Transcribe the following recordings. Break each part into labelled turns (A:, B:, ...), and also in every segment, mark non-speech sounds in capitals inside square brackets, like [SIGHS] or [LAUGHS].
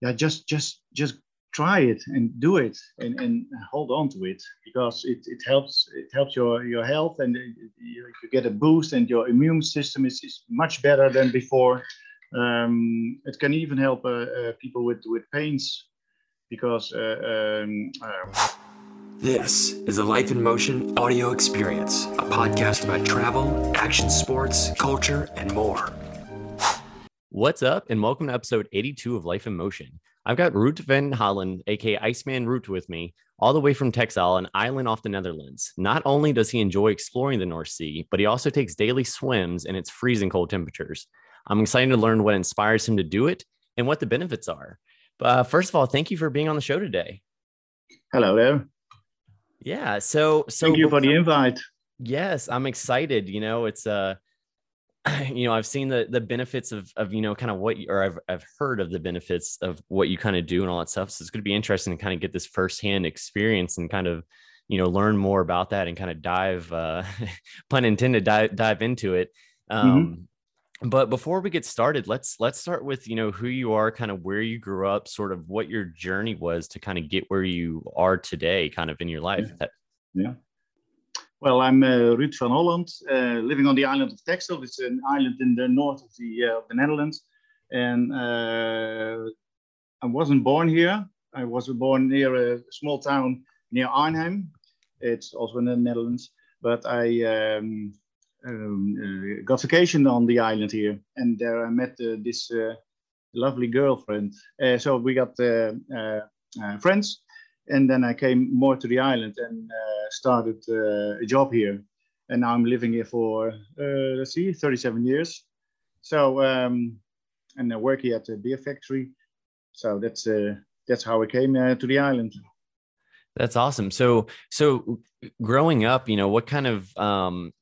A: yeah, just just just try it and do it and, and hold on to it because it, it helps it helps your your health and you, you get a boost and your immune system is, is much better than before um, it can even help uh, uh, people with with pains because uh, um, uh,
B: this is a Life in Motion audio experience, a podcast about travel, action sports, culture, and more.
C: What's up, and welcome to episode 82 of Life in Motion. I've got Ruud van Holland, aka Iceman Ruud, with me, all the way from Texel, an island off the Netherlands. Not only does he enjoy exploring the North Sea, but he also takes daily swims in its freezing cold temperatures. I'm excited to learn what inspires him to do it and what the benefits are. But uh, first of all, thank you for being on the show today.
A: Hello there.
C: Yeah. So, so
A: thank you for the invite.
C: Yes, I'm excited. You know, it's uh, [LAUGHS] you know, I've seen the the benefits of of you know kind of what you, or I've I've heard of the benefits of what you kind of do and all that stuff. So it's going to be interesting to kind of get this firsthand experience and kind of you know learn more about that and kind of dive, uh, [LAUGHS] pun intended, dive dive into it. Mm-hmm. Um, mm-hmm but before we get started let's let's start with you know who you are kind of where you grew up sort of what your journey was to kind of get where you are today kind of in your life
A: yeah, yeah. Well i'm uh, ruud van holland uh, living on the island of texel. It's an island in the north of the, uh, the netherlands. And uh, i wasn't born here. I was born near a small town near arnhem. It's also in the netherlands. But i um, um, uh, got vacation on the island here, and there I met uh, this lovely girlfriend. so we got friends, and then I came more to the island and uh, started uh, a job here. And now I'm living here for uh, let's see, 37 years. So um, and I work here at the beer factory. So that's that's how I came to the island.
C: That's awesome. So, so growing up, you know, what kind of um,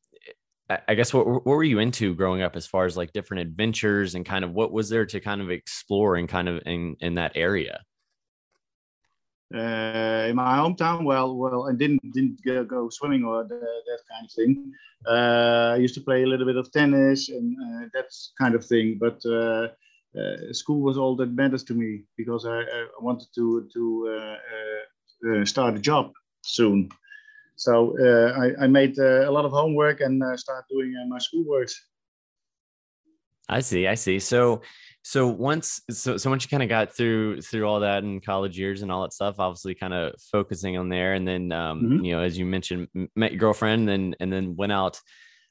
C: I guess what, what were you into growing up as far as like different adventures and kind of what was there to kind of explore and kind of in, in that area?
A: Uh, in my hometown, well, well, I didn't didn't go, swimming or the, that kind of thing. Uh, I used to play a little bit of tennis and uh, that kind of thing, but uh, uh, school was all that matters to me because I, I wanted to to uh, start a job soon. So I, I, made a lot of homework and uh, started doing my schoolwork.
C: I see. I see. So, so once, so, so once you kind of got through through all that in college years and all that stuff, obviously kind of focusing on there, and then um, mm-hmm. you know, as you mentioned, met your girlfriend, and and then went out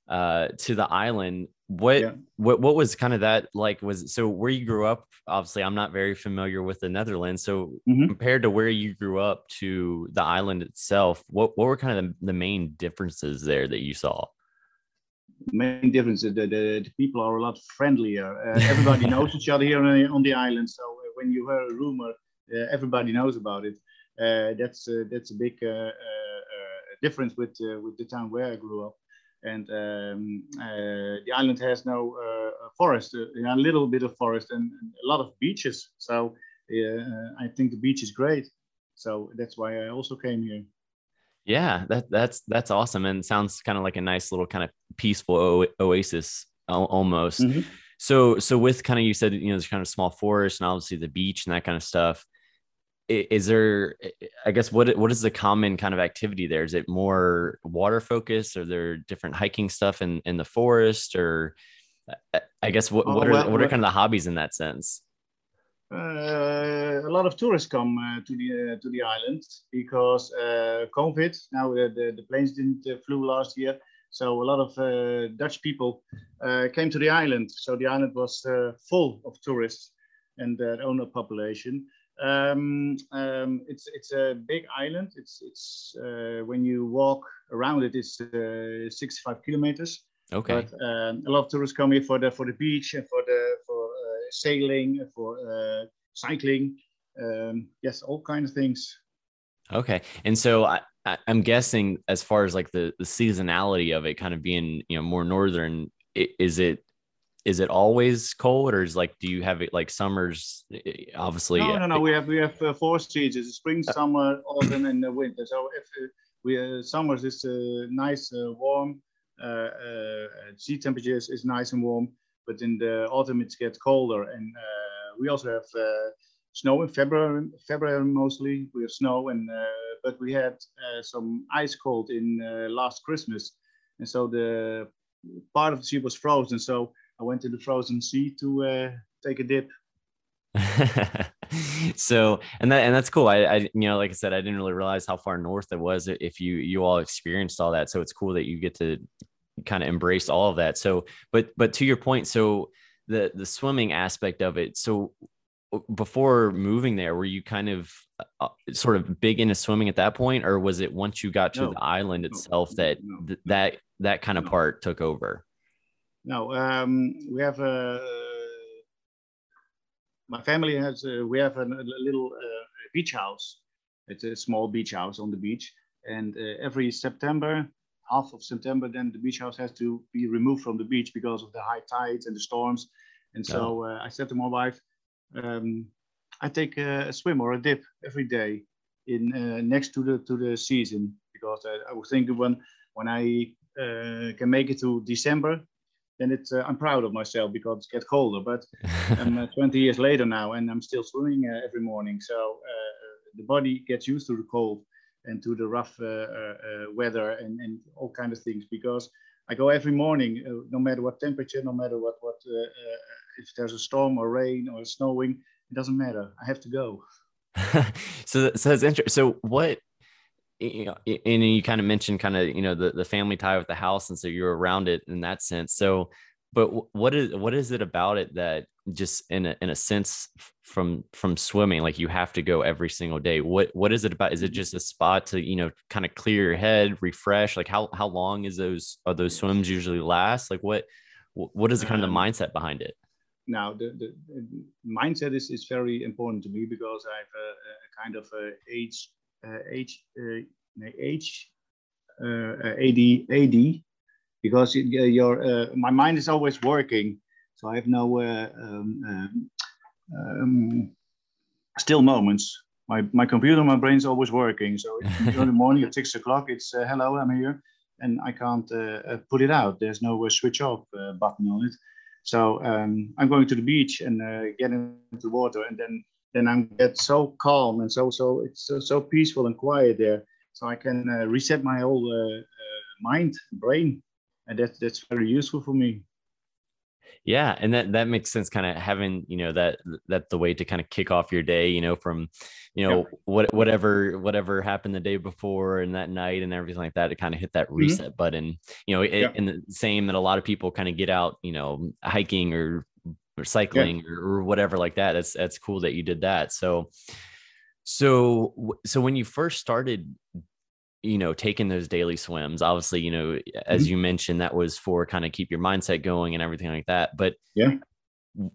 C: uh, to the island. What yeah. what what was kind of that like? Was so where you grew up? Obviously, I'm not very familiar with the Netherlands. So mm-hmm. compared to where you grew up to the island itself, what what were kind of the, the main differences there that you saw?
A: Main difference the, the, the, people are a lot friendlier uh, everybody [LAUGHS] knows each other here on the, on the island so uh, when you hear a rumor uh, everybody knows about it uh, that's uh, that's a big uh, difference with with the town where i grew up and um, uh, the island has no uh, forest, uh, a little bit of forest and, and a lot of beaches. So I think the beach is great. So that's why I also came here.
C: Yeah, that that's that's awesome, and sounds kind of like a nice little kind of peaceful o- oasis almost. Mm-hmm. So so with kind of you said you know there's kind of small forest and obviously the beach and that kind of stuff is there i guess what what is the common kind of activity there is it more water focused or there different hiking stuff in in the forest or i guess what, what are what are kind of the hobbies in that sense
A: a lot of tourists come uh, to the uh, to the island because uh, covid now the, the planes didn't uh, flew last year so a lot of uh, dutch people came to the island so the island was full of tourists and their owner population um, um, it's it's a big island. It's it's uh, when you walk around it, it's uh, 65 kilometers.
C: Okay.
A: But um, a lot of tourists come here for the for the beach and for the uh, sailing, for uh, cycling. Um, yes, all kinds of things.
C: Okay, and so I, I'm guessing as far as like the the seasonality of it, kind of being you know more northern, is it is it always cold or is like do you have it like summers obviously
A: no no no we have we have uh, four seasons spring uh, summer [CLEARS THROAT] autumn and winter so if uh, we uh, summers is uh, nice uh, warm uh, sea temperatures is nice and warm but in the autumn it gets colder and uh, we also have uh, snow in February, February mostly. We have snow, and uh, but we had some ice cold in last Christmas, and so the part of the sea was frozen. So I went to the frozen sea to take a dip. [LAUGHS]
C: so and that and that's cool I, I you know like i said i didn't really realize how far north it was if you you all experienced all that so it's cool that you get to kind of embrace all of that so but but to your point so the the swimming aspect of it so before moving there were you kind of uh, sort of big into swimming at that point or was it once you got to no. the island itself no. that no. th- that that kind of part took over
A: no um we have a my family has uh, we have a, a little uh, beach house. It's a small beach house on the beach, and uh, every September, half of September, then the beach house has to be removed from the beach because of the high tides and the storms. And so uh, I said to my wife, um, I take a, a, swim or a dip every day in uh, next to the to the season because I, I was thinking when when I uh, can make it to December, then it's uh, I'm proud of myself because it gets colder. But [LAUGHS] I'm uh, 20 years later now, and I'm still swimming uh, every morning. So uh, the body gets used to the cold and to the rough uh, uh, weather and, and all kind of things because I go every morning, no matter what temperature, no matter what what if there's a storm or rain or snowing, it doesn't matter. I have to go. [LAUGHS]
C: so, so that's interesting. So, what you know, and you kind of mentioned kind of you know the, the family tie with the house and so you're around it in that sense so but what is what is it about it that just in a, in a sense from from swimming like you have to go every single day. What what is it about is it mm-hmm. just a spot to you know kind of clear your head refresh? Like how how long is those are those swims usually last? Like what what is the kind of the um, mindset behind it?
A: Now the, the, the mindset is, is very important to me because i have uh, a, a kind of a age H, H, AD, AD, because uh, your uh, my mind is always working, so I have no um, um, um, still moments. My, my computer, my brain is always working. So in the [LAUGHS] morning at six o'clock, it's uh, hello, I'm here, and I can't uh, uh put it out. There's no uh, switch off uh, button on it. So um, I'm going to the beach and get into the water, and then then I get so calm and so so it's so, so peaceful and quiet there. So I can uh, reset my whole uh, uh, mind, brain, and that's that's very useful for me.
C: Yeah, and that that makes sense. Kind of having you know that that the way to kind of kick off your day. You know, from you know what whatever whatever happened the day before and that night and everything like that to kind of hit that mm-hmm. reset mm-hmm. button. You know, it, and the same that a lot of people kind of get out. You know, hiking or or cycling yeah. or, or, whatever like that. That's that's cool that you did that. So so so when you first started you know taking those daily swims. Obviously you know as mm-hmm. you mentioned that was for kind of keep your mindset going and everything like that but
A: yeah.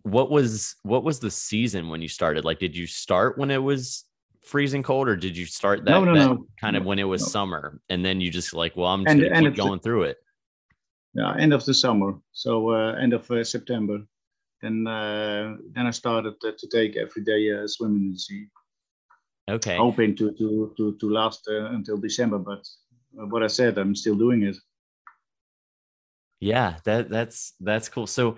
C: what was what was the season when you started? Like did you start when it was freezing cold or did you start that, no, no, that no. kind of when it was summer and then you just like well i'm just and, gonna keep going through it?
A: Yeah end of the summer. So uh, end of uh, september. Then uh, then I started to, to take every day uh, swimming in the sea.
C: Okay.
A: Hoping to to to to last uh, until December, but uh, what I said, I'm still doing it.
C: Yeah, that that's that's cool. So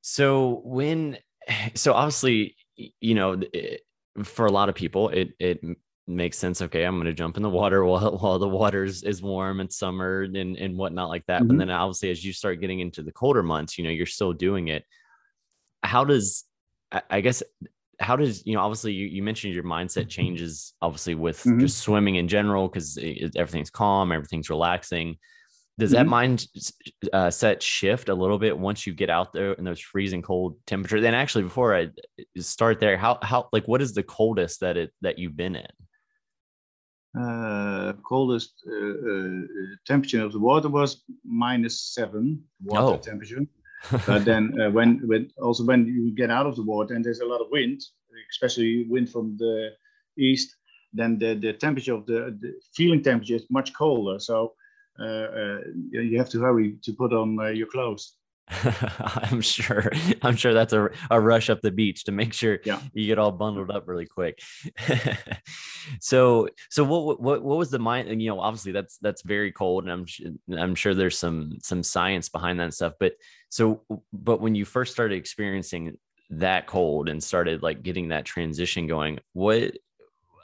C: so when [SIGHS] so obviously you know it, for a lot of people it it makes sense. Okay, I'm going to jump in the water [LAUGHS] while while the water is, is warm and summer and and whatnot like that. Mm-hmm. But then obviously as you start getting into the colder months, you know you're still doing it how does I guess how does you know obviously you, you mentioned your mindset mm-hmm. changes obviously with mm-hmm. just swimming in general because everything's calm everything's relaxing does mm-hmm. that mind uh, set shift a little bit once you get out there in those freezing cold temperatures and actually before i start there how how like what is the coldest that it that you've been in
A: uh, coldest uh, uh, temperature of the water was minus seven water oh. temperature but then uh, when when also when you get out of the water and there's a lot of wind, especially wind from the east, then the, the temperature of the, the feeling temperature is much colder. So uh, uh, you have to hurry to put on uh, your clothes. [LAUGHS]
C: I'm sure. I'm sure that's a, a rush up the beach to make sure
A: yeah.
C: you get all bundled up really quick. [LAUGHS] so, so what, what, what was the mind? And you know, obviously that's that's very cold, and I'm I'm sure there's some some science behind that stuff. But so, but when you first started experiencing that cold and started like getting that transition going, what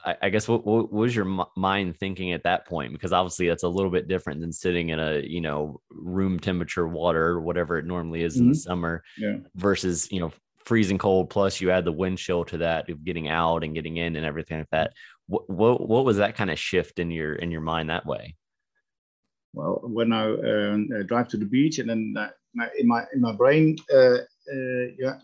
C: I, I guess what, what, was your mind thinking at that point? Because obviously that's a little bit different than sitting in a you know room temperature water or whatever it normally is mm-hmm. in the mm-hmm. summer,
A: yeah.
C: versus you know freezing cold. Plus you add the wind chill to that of getting out and getting in and everything like that. What what, what was that kind of shift in your in your mind that way?
A: Well, when I uh, drive to the beach and then my, in my in my brain, uh, uh yeah,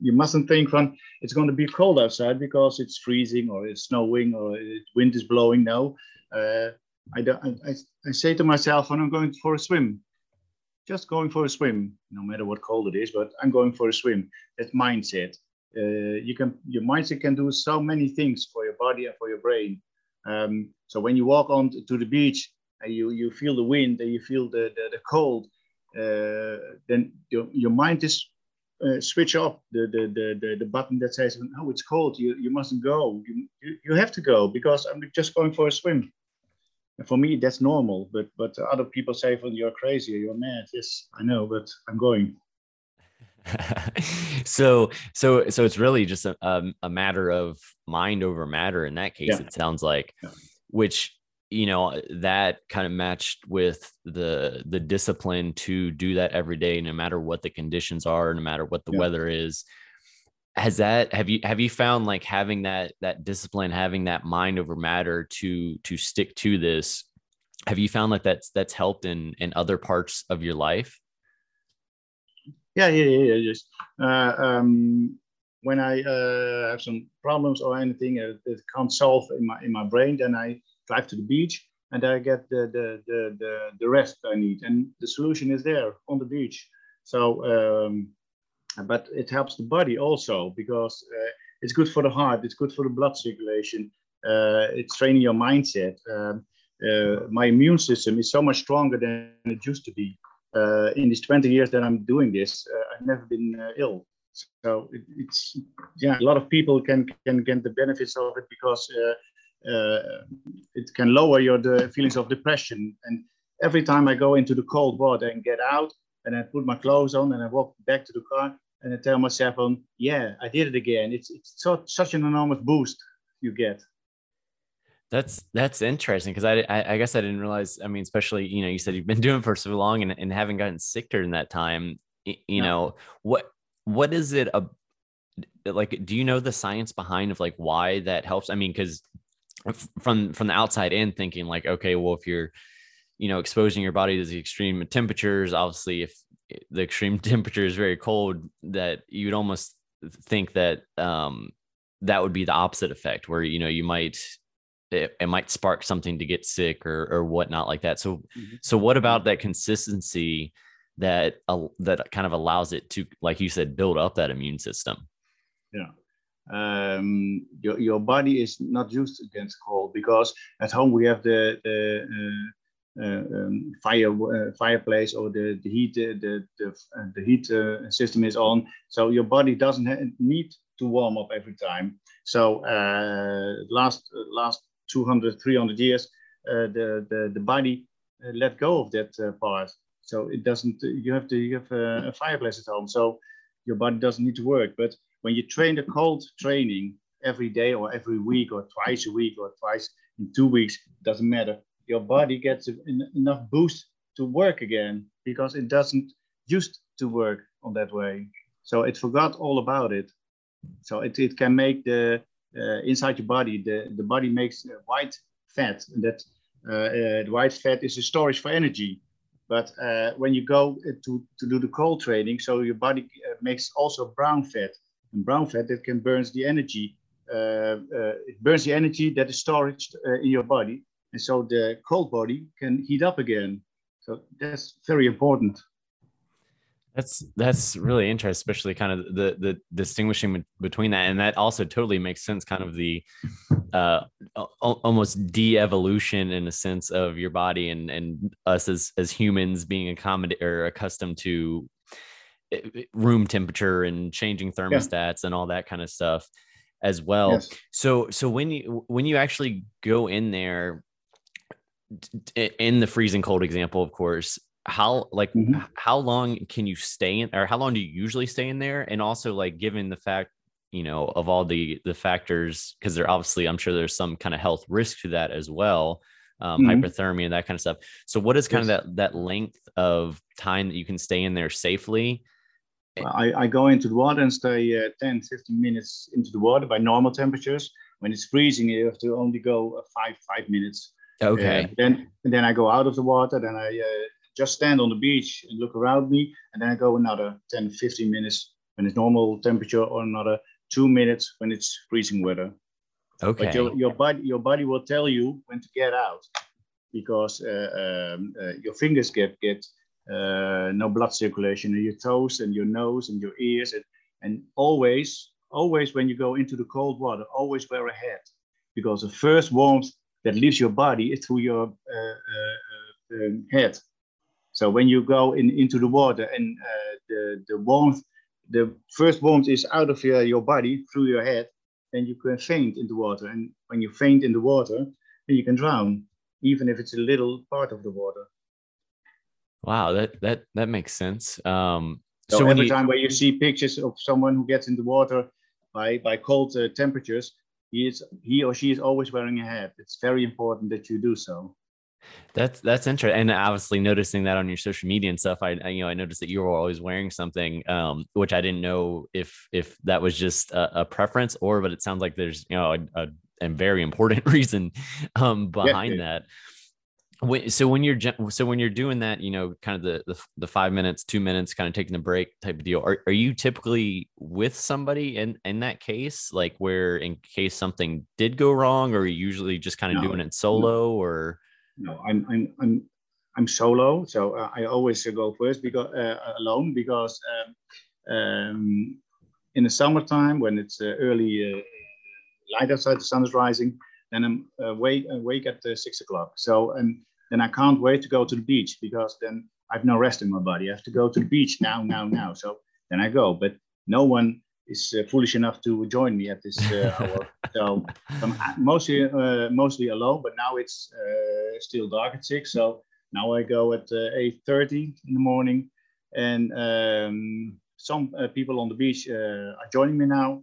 A: you mustn't think from it's going to be cold outside because it's freezing or it's snowing or wind is blowing. No, uh, I, don't, I, I say to myself when I'm going for a swim, just going for a swim, no matter what cold it is, but I'm going for a swim. That mindset. Uh, you can your mindset can do so many things for your body and for your brain. Um, so when you walk on to the beach and you you feel the wind and you feel the the, the cold, uh, then your, your mind is uh, switch off the, the, the, the, the button that says, oh, it's cold, you, you mustn't go. You, you, you have to go because I'm just going for a swim. And for me, that's normal. But but other people say, well, you're crazy, you're mad. Yes, I know, but I'm going. [LAUGHS]
C: so so so it's really just a, a, matter of mind over matter in that case yeah. it sounds like yeah. which you know that kind of matched with the the discipline to do that every day no matter what the conditions are no matter what the yeah. weather is. Has that have you have you found like having that that discipline having that mind over matter to to stick to this have you found like that's that's helped in in other parts of your life?
A: Yeah yeah yeah, yeah just uh, um when i uh, have some problems or anything uh, that can't solve in my in my brain then i drive to the beach, and I get the, the, the, the, the rest I need. And the solution is there on the beach. So, um, but it helps the body also because uh, it's good for the heart, it's good for the blood circulation, uh, it's training your mindset. Um, uh, my immune system is so much stronger than it used to be. Uh, in these 20 years that I'm doing this, uh, I've never been uh, ill. So it, it's yeah, a lot of people can can get the benefits of it because Uh, it can lower your the feelings of depression. And every time I go into the cold water and get out, and I put my clothes on and I walk back to the car, and I tell myself, "On, yeah, I did it again." It's it's so, such an enormous boost you get.
C: That's that's interesting because I, I, I guess I didn't realize. I mean, especially you know, you said you've been [LAUGHS] doing for so long and, and haven't gotten sick during that time. You no. know what what is it a like? Do you know the science behind of like why that helps? I mean, because from from the outside in thinking like okay well if you're you know exposing your body to the extreme temperatures obviously if the extreme [LAUGHS] temperature is very cold that you would almost think that um that would be the opposite effect where you know you might it, it might spark something to get sick or or whatnot like that. So mm-hmm. so what about that consistency that uh, that kind of allows it to like you said build up that immune system?
A: Yeah um, your, your body is not used against cold because at home we have the, the uh, uh, um, fire uh, fireplace or the, the heat uh, the the, uh, the heat system is on. So your body doesn't need to warm up every time. So last last 200 300 years the, the the body let go of that part. So it doesn't you have to you have a, a fireplace at home. So your body doesn't need to work. But when you train the cold training every day or every week or twice a week or twice in two weeks, doesn't matter. Your body gets enough boost to work again because it doesn't used to work on that way. So it forgot all about it. So it, it can make the uh, inside your body, the, the body makes white fat. And that uh, uh, the white fat is a storage for energy. But uh, when you go to, to do the cold training, so your body uh, makes also brown fat and brown fat that can burn the energy. Uh, uh, it burns the energy that is stored uh, in your body, and so the cold body can heat up again. So that's very important.
C: That's that's really interesting, especially kind of the the distinguishing between that, and that also totally makes sense. Kind of the uh, almost de-evolution in a sense of your body and and us as as humans being accommodated or accustomed to room temperature and changing thermostats yeah. and all that kind of stuff as well. Yes. So so when you when you actually go in there in the freezing cold example, of course, how like mm-hmm. how long can you stay in or how long do you usually stay in there and also like given the fact you know of all the the factors because there obviously i'm sure there's some kind of health risk to that as well um, mm-hmm. hypothermia and that kind of stuff so what is kind yes. of that that length of time that you can stay in there safely
A: I, I go into the water and stay uh, 10 15 minutes into the water by normal temperatures when it's freezing you have to only go uh, five five minutes
C: okay
A: uh, then then i go out of the water then i uh, just stand on the beach and look around me and then i go another 10 15 minutes when it's normal temperature or another two minutes when it's freezing weather.
C: Okay.
A: But your, your body your body will tell you when to get out because uh, um, uh, your fingers get get uh, no blood circulation in your toes and your nose and your ears and, and always always when you go into the cold water always wear a hat because the first warmth that leaves your body is through your uh, uh, uh, head. So when you go in into the water and the the warmth the first warmth is out of your, your body through your head, then you can faint in the water. And when you faint in the water, then you can drown, even if it's a little part of the water.
C: Wow, that that that makes sense. Um,
A: so, so every you... time where you see pictures of someone who gets in the water by by cold uh, temperatures, he is he or she is always wearing a hat. It's very important that you do so.
C: That's that's interesting, and obviously noticing that on your social media and stuff. I, I you know I noticed that you were always wearing something, um, which I didn't know if if that was just a, a preference or, but it sounds like there's you know a, a, a very important [LAUGHS] reason um, behind yeah, that. When, so when you're so when you're doing that, you know, kind of the, the, the five minutes, two minutes, kind of taking a break type of deal. Are are you typically with somebody in in that case, like where in case something did go wrong, or are you usually just kind of no, doing it solo, no. or
A: no, I'm I'm I'm I'm solo, so uh, I always go first because uh, alone because um, um, in the summertime when it's uh, early uh, light outside, the sun is rising, then I'm awake awake at six o'clock. So and then I can't wait to go to the beach because then I've no rest in my body. I have to go to the beach now, now, now. So then I go, but no one is uh, foolish enough to join me at this uh, [LAUGHS] hour. So I'm mostly uh, mostly alone, but now it's still dark at six. So now I go at eight thirty in the morning, and um, some people on the beach are joining me now.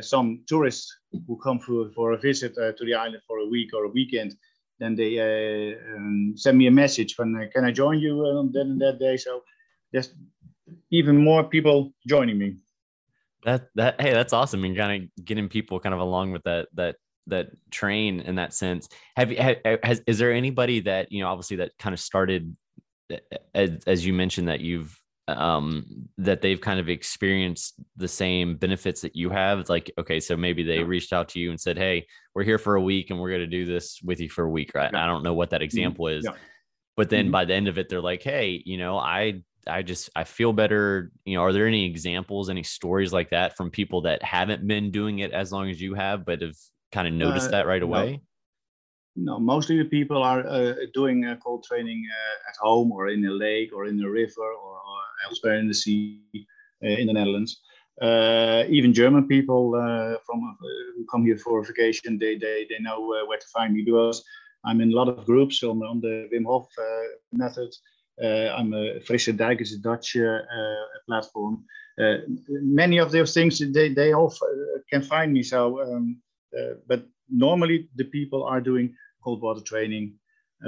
A: Some tourists who come for, for a visit to the island for a week or a weekend then they uh, um, send me a message when uh, can I join you on that and that day. So there's even more people joining me
C: that that hey that's awesome and kind of getting people kind of along with that that that train in that sense have you has is there anybody that you know obviously that kind of started as, as you mentioned that you've um that they've kind of experienced the same benefits that you have it's like okay so maybe they reached out to you and said hey we're here for a week and we're going to do this with you for a week right yeah. i don't know what that mm-hmm. example is yeah. but then mm-hmm. by the end of it they're like hey you know i I just I feel better. You know, are there any examples, any stories like that from people that haven't been doing it as long as you have, but have kind of noticed uh, that right away?
A: No. no, mostly the people are uh, doing uh, cold training uh, at home or in a lake or in a river or, or elsewhere in the sea uh, in the Netherlands. Uh, even German people from who come here for vacation, they they, they know where to find me because I'm in a lot of groups on, on the Wim Hof method. Uh, I'm a Frisse Duik is a Dutch uh, uh, platform. many of those things they they all can find me. So, um, but normally the people are doing cold water training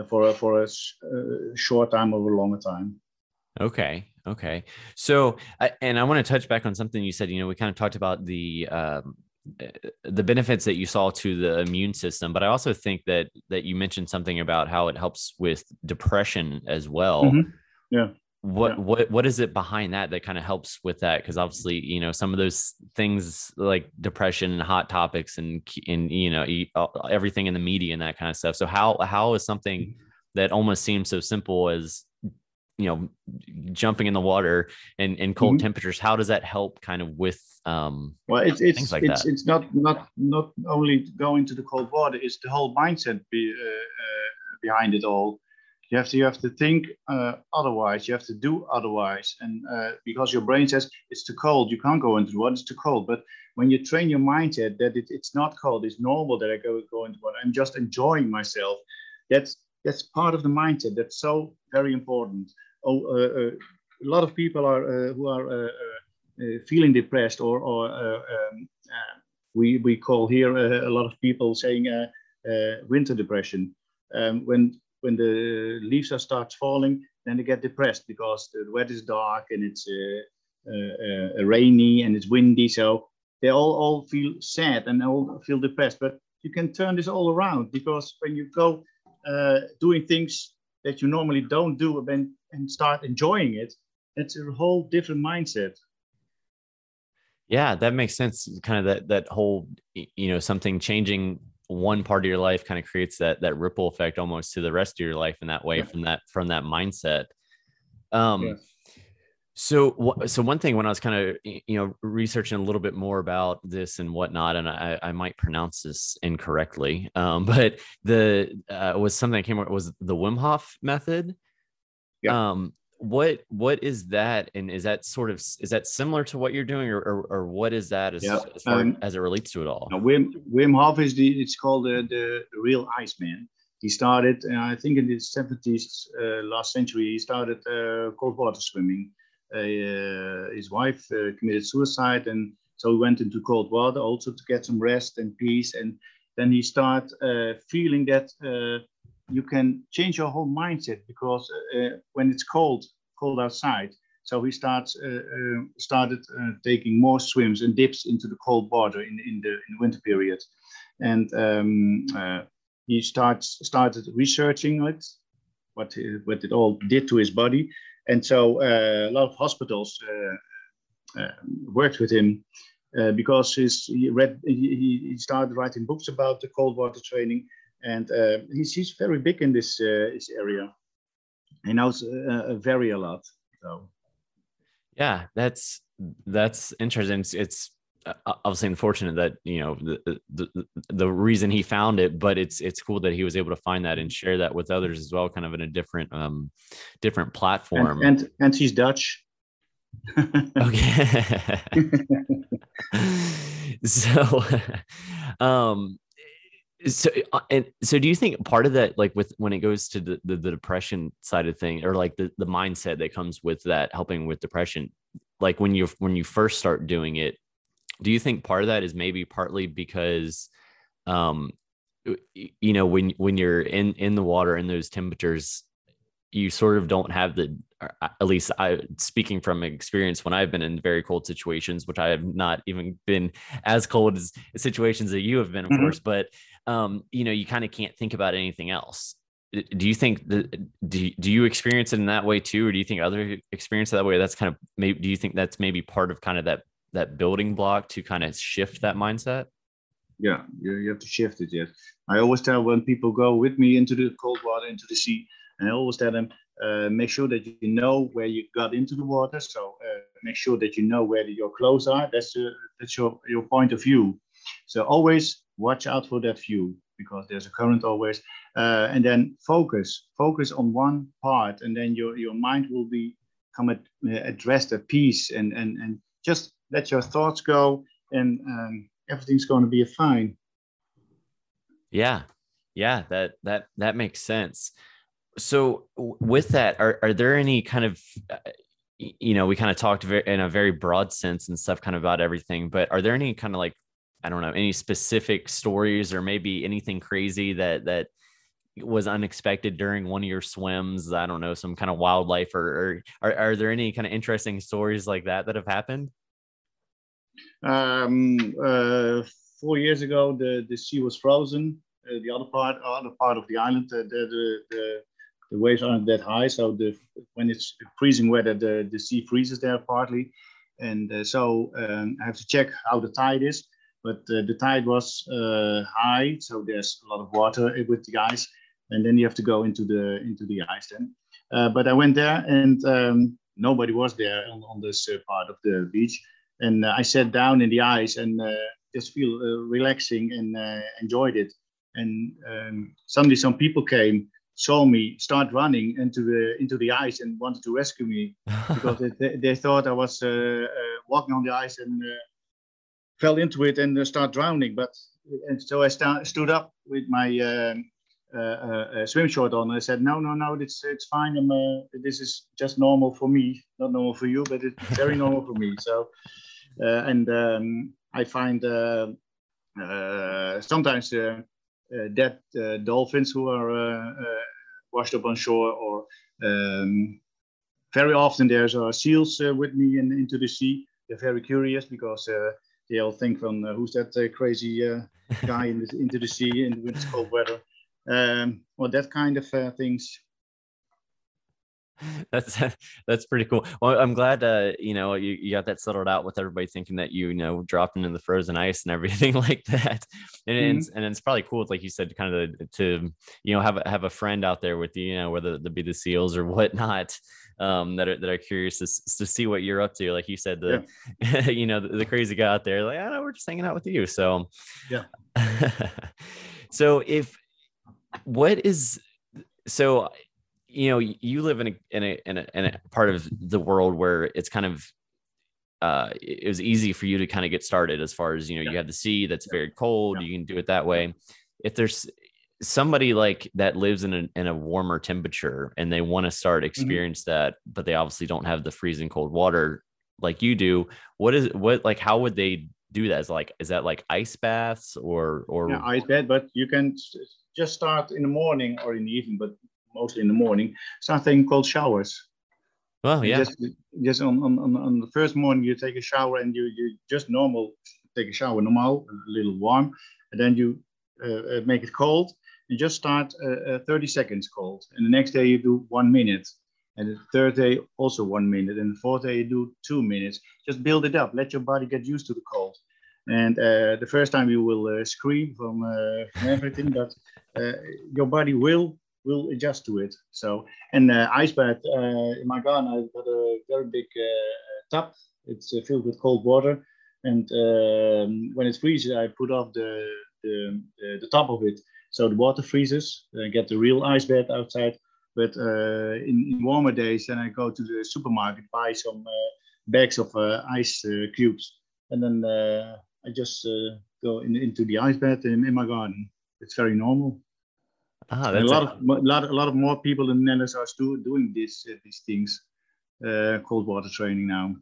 A: for a, for a short time or a longer time.
C: Okay. Okay. So, and I want to touch back on something you said. You know, we kind of talked about the um, the benefits that you saw to the immune system but i also think that that you mentioned something about how it helps with depression as well
A: mm-hmm. yeah
C: what
A: yeah.
C: what what is it behind that that kind of helps with that because obviously you know some of those things like depression and hot topics and and you know everything in the media and that kind of stuff so how how is something mm-hmm. that almost seems so simple as you know jumping in the water and in cold mm-hmm. temperatures how does that help kind of with um
A: well it's it's like it's, it's not not not only going to the cold water it's the whole mindset be, uh, uh, behind it all you have to you have to think uh, otherwise you have to do otherwise and uh, because your brain says it's too cold you can't go into the water it's too cold but when you train your mindset that it, it's not cold it's normal that i go go into water i'm just enjoying myself that's that's part of the mindset. That's so very important. Oh, uh, uh, a lot of people are uh, who are feeling depressed or, or um, we, we call here a lot of people saying winter depression. Um, when when the leaves are starts falling, then they get depressed because the weather is dark and it's uh, uh, uh, rainy and it's windy. So they all, all feel sad and all feel depressed. But you can turn this all around because when you go doing things that you normally don't do and, and start enjoying it, it's a whole different mindset.
C: Yeah, that makes sense. Kind of that that whole, you know, something changing one part of your life kind of creates that that ripple effect almost to the rest of your life in that way yeah. from that from that mindset um yeah. so so one thing when i was kind of you know researching a little bit more about this and whatnot and i i might pronounce this incorrectly um [LAUGHS] but the uh, was something that came up was the wim hof method yeah. um what what is that and is that sort of is that similar to what you're doing or or, or what is that as, yeah. as, far, um, as it relates to it all
A: wim wim hof is the it's called the, the real iceman he started uh, i think in the 70s uh, last century he started uh, cold water swimming uh, his wife uh, committed suicide and so he went into cold water also to get some rest and peace and then he started uh, feeling that you can change your whole mindset because uh, uh, when it's cold, cold outside, so he starts uh, uh started uh, taking more swims and dips into the cold water in, in the in the winter period, and um, uh, he starts started researching it, what what it all did to his body, and so a lot of hospitals worked with him. because his, he read, he, he started writing books about the cold water training, and uh, he's he's very big in this uh, this area. He knows uh, very a lot. So
C: yeah, that's that's interesting. It's, it's obviously unfortunate that you know the, the the reason he found it but it's it's cool that he was able to find that and share that with others as well kind of in a different um different platform
A: and and, and he's dutch
C: okay [LAUGHS] [LAUGHS] so [LAUGHS] um so uh, and so do you think part of that like with when it goes to the, the, the depression side of thing or like the, the mindset that comes with that helping with depression like when you when you first start doing it do you think part of that is maybe partly because um you know when when you're in in the water in those temperatures you sort of don't have the at least I speaking from experience when I've been in very cold situations, which I have not even been as cold as situations that you have been, of mm-hmm. course, but um, you know, you kind of can't think about anything else. Do you think that do you, do you experience it in that way too, or do you think other experience it that way? That's kind of maybe. Do you think that's maybe part of kind of that that building block to kind of shift that mindset?
A: Yeah, you, you have to shift it. Yes, I always tell when people go with me into the cold water, into the sea, and I always tell them uh, make sure that you know where you got into the water. So uh, make sure that you know where your clothes are. That's uh, that's your your point of view. So always watch out for that view because there's a current always. Uh, and then focus, focus on one part, and then your, your mind will be come at, uh, addressed at peace and, and, and just let your thoughts go and um, everything's going to be fine.
C: Yeah. Yeah. That, that, that makes sense. So with that, are, are there any kind of, uh, you know, we kind of talked in a very broad sense and stuff kind of about everything, but are there any kind of like I don't know any specific stories or maybe anything crazy that that was unexpected during one of your swims. I don't know some kind of wildlife or, or are, are there any kind of interesting stories like that that have happened?
A: Um, uh, four years ago, the, the sea was frozen. Uh, the other part, other part of the island, uh, the, the, the, the, waves aren't that high. So the when it's freezing weather, the, the sea freezes there partly. And uh, so um, I have to check how the tide is but uh, the tide was uh, high, so there's a lot of water with the ice, and then you have to go into the into the ice then. Uh, but I went there, and um, nobody was there on, on this part of the beach, and I sat down in the ice and just feel relaxing and enjoyed it. And um, suddenly, some people came saw me start running into the into the ice and wanted to rescue me [LAUGHS] because they, they, thought I was uh, uh, walking on the ice and uh, fell into it and uh, start drowning. But and so I st- stood up with my um, a swim short on. I said, no, no, no, it's it's fine. I'm, this is just normal for me, not normal for you, but it's [LAUGHS] very normal for me. So, and um, I find sometimes dead dolphins who are washed up on shore or um, very often there's uh, seals uh, with me in, into the sea. They're very curious because uh, they all think from uh, who's that uh, crazy uh, guy in the, into the sea in with cold weather. Um, well, that kind of things. [LAUGHS]
C: That's that's pretty cool. Well, I'm glad uh, you know you, you got that settled out with everybody thinking that you, you know dropped into the frozen ice and everything [LAUGHS] like that. And mm-hmm. it's, and it's probably cool, like you said, kind of to you know have have a friend out there with you, you know whether it be the seals or [LAUGHS] whatnot um, that are that are curious to, to see what you're up to. Like you said, the yeah. you know the, the, crazy guy out there, like I know we're just hanging out with you. So
A: yeah.
C: so if what is so you know you live in a in a in a, in a part of the world where it's kind of uh, it was easy for you to kind of get started as far as you know yeah. you have the sea that's very cold yeah. you can do it that way if there's somebody like that lives in a, in a warmer temperature and they want to start mm-hmm. experience mm-hmm. that but they obviously don't have the freezing cold water like you do what is what like how would they do that is like is that like ice baths or or
A: yeah, ice bath but you can just start in the morning or in the evening but mostly in the morning something called showers
C: well yeah
A: just, just on, on on the first morning you take a shower and you you just normal take a shower normal a little warm and then you uh, uh make it cold and just start uh, uh, 30 seconds cold. And the next day you do one minute. And the third day also one minute. And the fourth day you do two minutes. Just build it up. Let your body get used to the cold. And uh, the first time you will uh, scream from, uh, from everything, but uh, your body will will adjust to it. So, and the ice bath in my garden, I've got a very big tub. It's filled with cold water. And um, when it freezes, I put off the, the, the top of it so the water freezes, I get the real ice bed outside. But uh, in, in, warmer days, then I go to the supermarket, buy some uh, bags of uh, ice cubes, and then I just go in, into the ice bed in, in my garden. It's very normal.
C: Ah, a
A: lot of a lot, a lot of more people in the Netherlands are still doing this uh, these things, uh, cold water training now.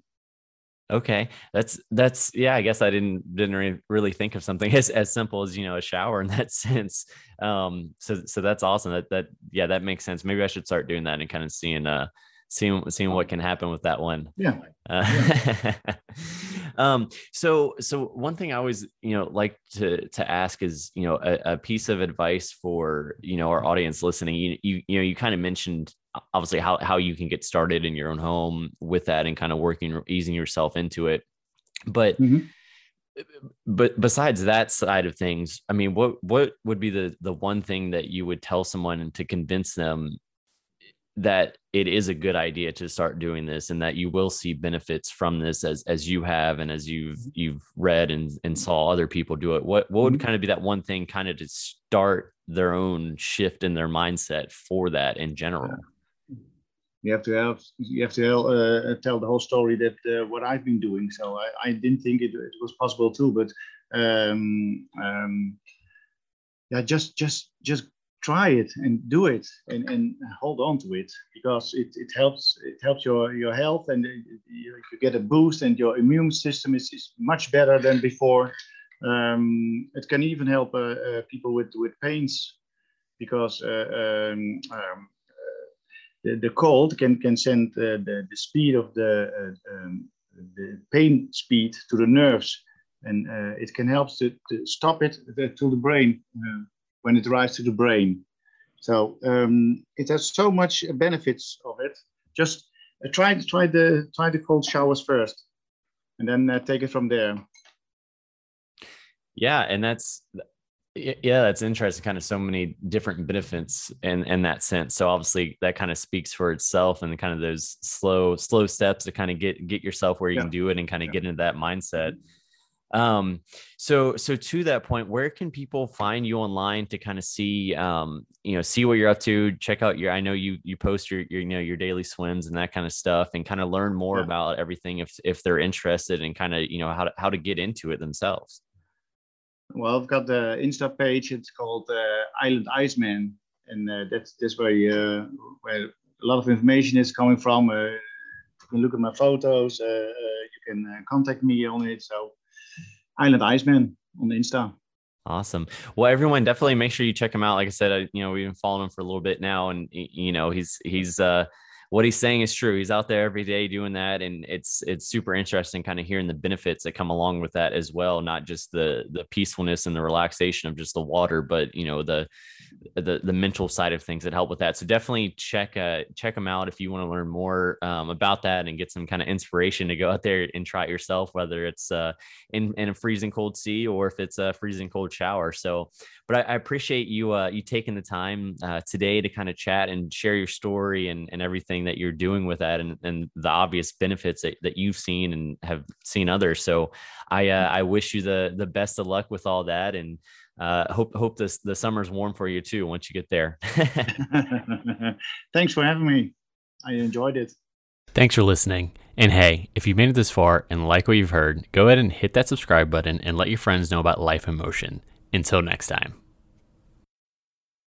C: Okay, that's that's yeah. I guess I didn't didn't re- really think of something [LAUGHS] as, as simple as you know a shower in that [LAUGHS] sense. Um, so so that's awesome. That that yeah, that makes sense. Maybe I should start doing that and kind of seeing uh seeing seeing what can happen with that one.
A: Yeah. Uh, yeah. [LAUGHS]
C: um. So so one thing I always you know like to to ask is you know a, a piece of advice for you know our audience listening. You you you know you kind of mentioned obviously how, how you can get started in your own home with that and kind of working easing yourself into it but mm-hmm. but besides that side of things i mean what what would be the the one thing that you would tell someone to convince them that it is a good idea to start doing this and that you will see benefits from this as as you have and as you've you've read and and saw other people do it what what would mm-hmm. kind of be that one thing kind of to start their own shift in their mindset for that in general
A: you have to have you have to uh, tell the whole story that uh, what I've been doing. So I, I didn't think it, it was possible too, but um, um, yeah, just just just try it and do it and, and hold on to it because it, it helps it helps your your health and you, you get a boost and your immune system is, is much better than before. Um, it can even help uh, uh people with with pains because uh, um, um, the, the cold can, can send uh, the, the speed of the, uh, um, the pain speed to the nerves and uh, it can help to, to stop it to the brain when it arrives to the brain. So um, it has so much benefits of it. Just uh, try try the try the cold showers first, and then uh, take it from there.
C: Yeah, and that's yeah that's interesting kind of so many different benefits in in that sense so obviously that kind of speaks for itself and kind of those slow slow steps to kind of get get yourself where you yeah. can do it and kind of yeah. get into that mindset um so so to that point where can people find you online to kind of see um you know see what you're up to check out your i know you you post your, your you know your daily swims and that kind of stuff and kind of learn more yeah. about everything if if they're interested and kind of you know how to how to get into it themselves
A: Well, I've got the Insta page. It's called uh, Island Iceman, and uh, that's that's where uh, where a lot of information is coming from. Uh, you can look at my photos. Uh, uh, you can contact me on it. So, Island Iceman on the Insta.
C: Awesome. Well, everyone definitely make sure you check him out. Like I said, I, you know, we've been following him for a little bit now, and you know, he's he's uh what he's saying is true. He's out there every day doing that, and it's it's super interesting, kind of hearing the benefits that come along with that as well. Not just the the peacefulness and the relaxation of just the water, but you know the the the mental side of things that help with that. So definitely check uh check them out if you want to learn more um, about that and get some kind of inspiration to go out there and try it yourself, whether it's uh in in a freezing cold sea or if it's a freezing cold shower. So, but I, I appreciate you uh you taking the time uh, today to kind of chat and share your story and and everything that you're doing with that and, and the obvious benefits that, that you've seen and have seen others. So I, uh, I wish you the, the best of luck with all that. And uh, hope, hope this, the summer's warm for you too, once you get there. [LAUGHS]
A: Thanks for having me. I enjoyed it.
C: Thanks for listening. And hey, if you made it this far and like what you've heard, go ahead and hit that subscribe button and let your friends know about Life in Motion. Until next time.